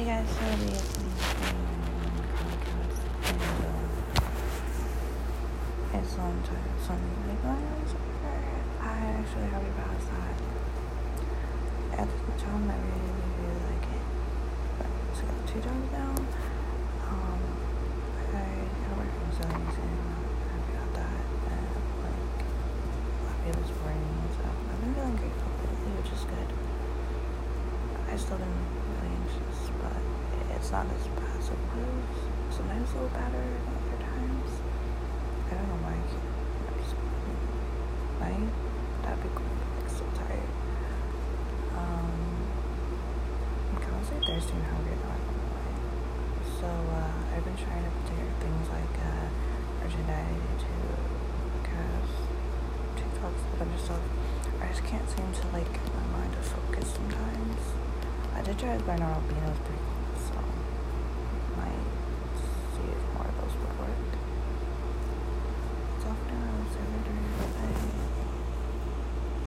Hey guys, it's me it's on time. So I'm like. I actually have bad side. At the time, I really, really, like it. But it's got two jobs now. Um, I had work from and I got that. And like, boring and stuff. I've been feeling grateful lately, which is good. I still been really anxious, but it's not as bad as it was. Sometimes a little better than other times. I don't know why I I just night. That'd be cool. but I'm so tired. Um, I'm constantly thirsty and hungry though. I don't know why. So uh, I've been trying to take things like uh, merchandise to cast TikToks, bunch of stuff. I just can't seem to like get my mind to focus sometimes. I did try to learn Albino, it's pretty.